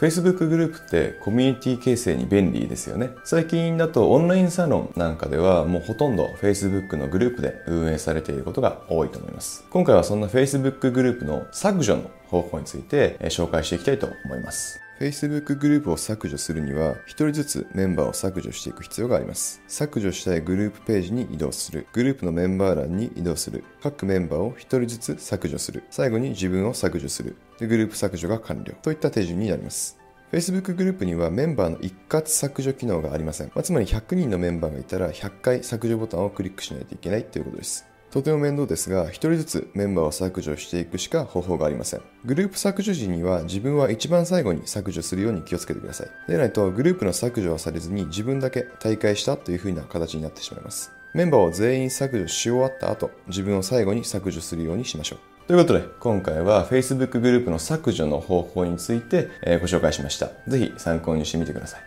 Facebook グループってコミュニティ形成に便利ですよね。最近だとオンラインサロンなんかではもうほとんど Facebook のグループで運営されていることが多いと思います。今回はそんな Facebook グループの削除の方法について紹介していきたいと思います。Facebook グループを削除するには、1人ずつメンバーを削除していく必要があります。削除したいグループページに移動する。グループのメンバー欄に移動する。各メンバーを1人ずつ削除する。最後に自分を削除する。でグループ削除が完了。といった手順になります。Facebook グループにはメンバーの一括削除機能がありません。まあ、つまり100人のメンバーがいたら100回削除ボタンをクリックしないといけないということです。とても面倒ですが、1人ずつメンバーを削除していくしか方法がありません。グループ削除時には自分は一番最後に削除するように気をつけてください。でないと、グループの削除はされずに自分だけ大会したという風な形になってしまいます。メンバーを全員削除し終わった後、自分を最後に削除するようにしましょう。ということで、今回は Facebook グループの削除の方法についてご紹介しました。ぜひ参考にしてみてください。